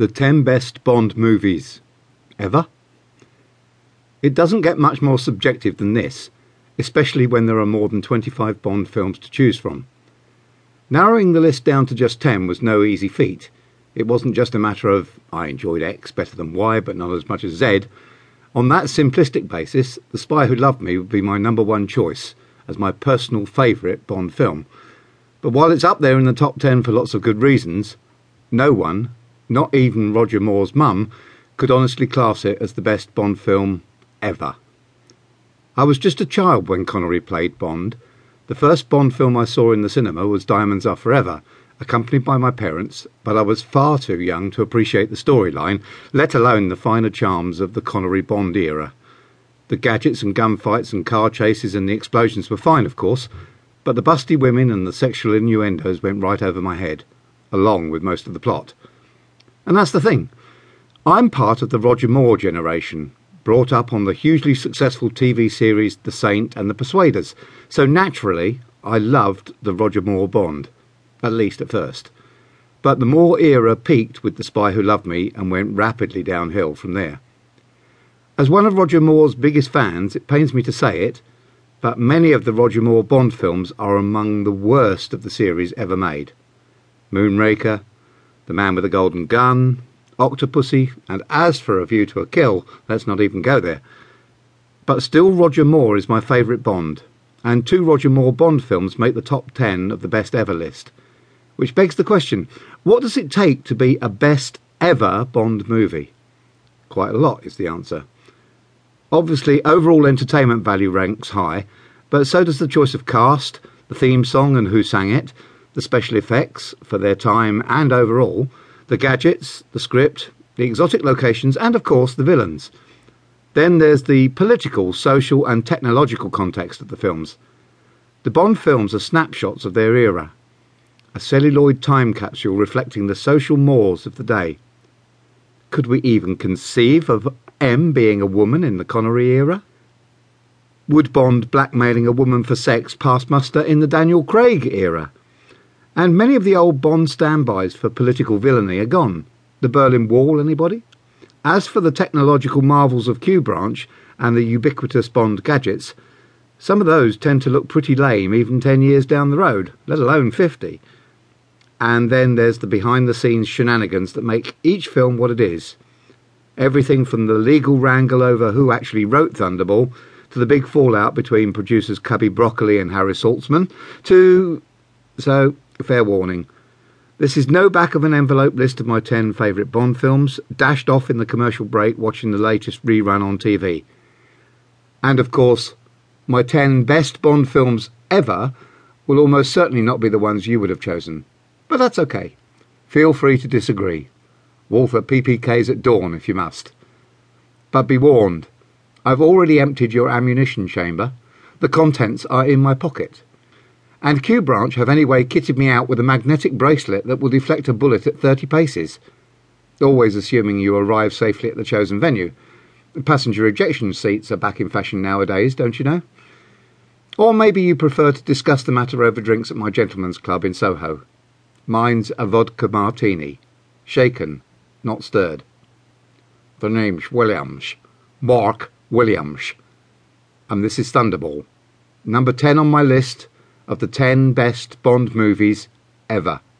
The 10 Best Bond Movies Ever? It doesn't get much more subjective than this, especially when there are more than 25 Bond films to choose from. Narrowing the list down to just 10 was no easy feat. It wasn't just a matter of, I enjoyed X better than Y, but not as much as Z. On that simplistic basis, The Spy Who Loved Me would be my number one choice as my personal favourite Bond film. But while it's up there in the top 10 for lots of good reasons, no one, not even Roger Moore's mum, could honestly class it as the best Bond film ever. I was just a child when Connery played Bond. The first Bond film I saw in the cinema was Diamonds Are Forever, accompanied by my parents, but I was far too young to appreciate the storyline, let alone the finer charms of the Connery Bond era. The gadgets and gunfights and car chases and the explosions were fine, of course, but the busty women and the sexual innuendos went right over my head, along with most of the plot. And that's the thing. I'm part of the Roger Moore generation, brought up on the hugely successful TV series The Saint and The Persuaders, so naturally I loved the Roger Moore Bond, at least at first. But the Moore era peaked with The Spy Who Loved Me and went rapidly downhill from there. As one of Roger Moore's biggest fans, it pains me to say it, but many of the Roger Moore Bond films are among the worst of the series ever made. Moonraker, The Man with the Golden Gun, Octopussy, and as for A View to a Kill, let's not even go there. But still, Roger Moore is my favourite Bond, and two Roger Moore Bond films make the top ten of the best ever list. Which begs the question what does it take to be a best ever Bond movie? Quite a lot is the answer. Obviously, overall entertainment value ranks high, but so does the choice of cast, the theme song and who sang it, the special effects for their time and overall, the gadgets, the script, the exotic locations, and of course the villains. Then there's the political, social, and technological context of the films. The Bond films are snapshots of their era, a celluloid time capsule reflecting the social mores of the day. Could we even conceive of M being a woman in the Connery era? Would Bond blackmailing a woman for sex pass muster in the Daniel Craig era? And many of the old Bond standbys for political villainy are gone. The Berlin Wall, anybody? As for the technological marvels of Q Branch and the ubiquitous Bond gadgets, some of those tend to look pretty lame even 10 years down the road, let alone 50. And then there's the behind the scenes shenanigans that make each film what it is. Everything from the legal wrangle over who actually wrote Thunderball to the big fallout between producers Cubby Broccoli and Harry Saltzman to. So, fair warning. This is no back of an envelope list of my 10 favourite Bond films, dashed off in the commercial break watching the latest rerun on TV. And of course, my 10 best Bond films ever will almost certainly not be the ones you would have chosen. But that's okay. Feel free to disagree. At PPKs at dawn if you must. But be warned, I've already emptied your ammunition chamber. The contents are in my pocket. And Q Branch have anyway kitted me out with a magnetic bracelet that will deflect a bullet at 30 paces. Always assuming you arrive safely at the chosen venue. Passenger ejection seats are back in fashion nowadays, don't you know? Or maybe you prefer to discuss the matter over drinks at my gentleman's club in Soho. Mine's a vodka martini, shaken not stirred. The name's Williams. Mark Williams. And this is Thunderball. Number 10 on my list of the 10 best Bond movies ever.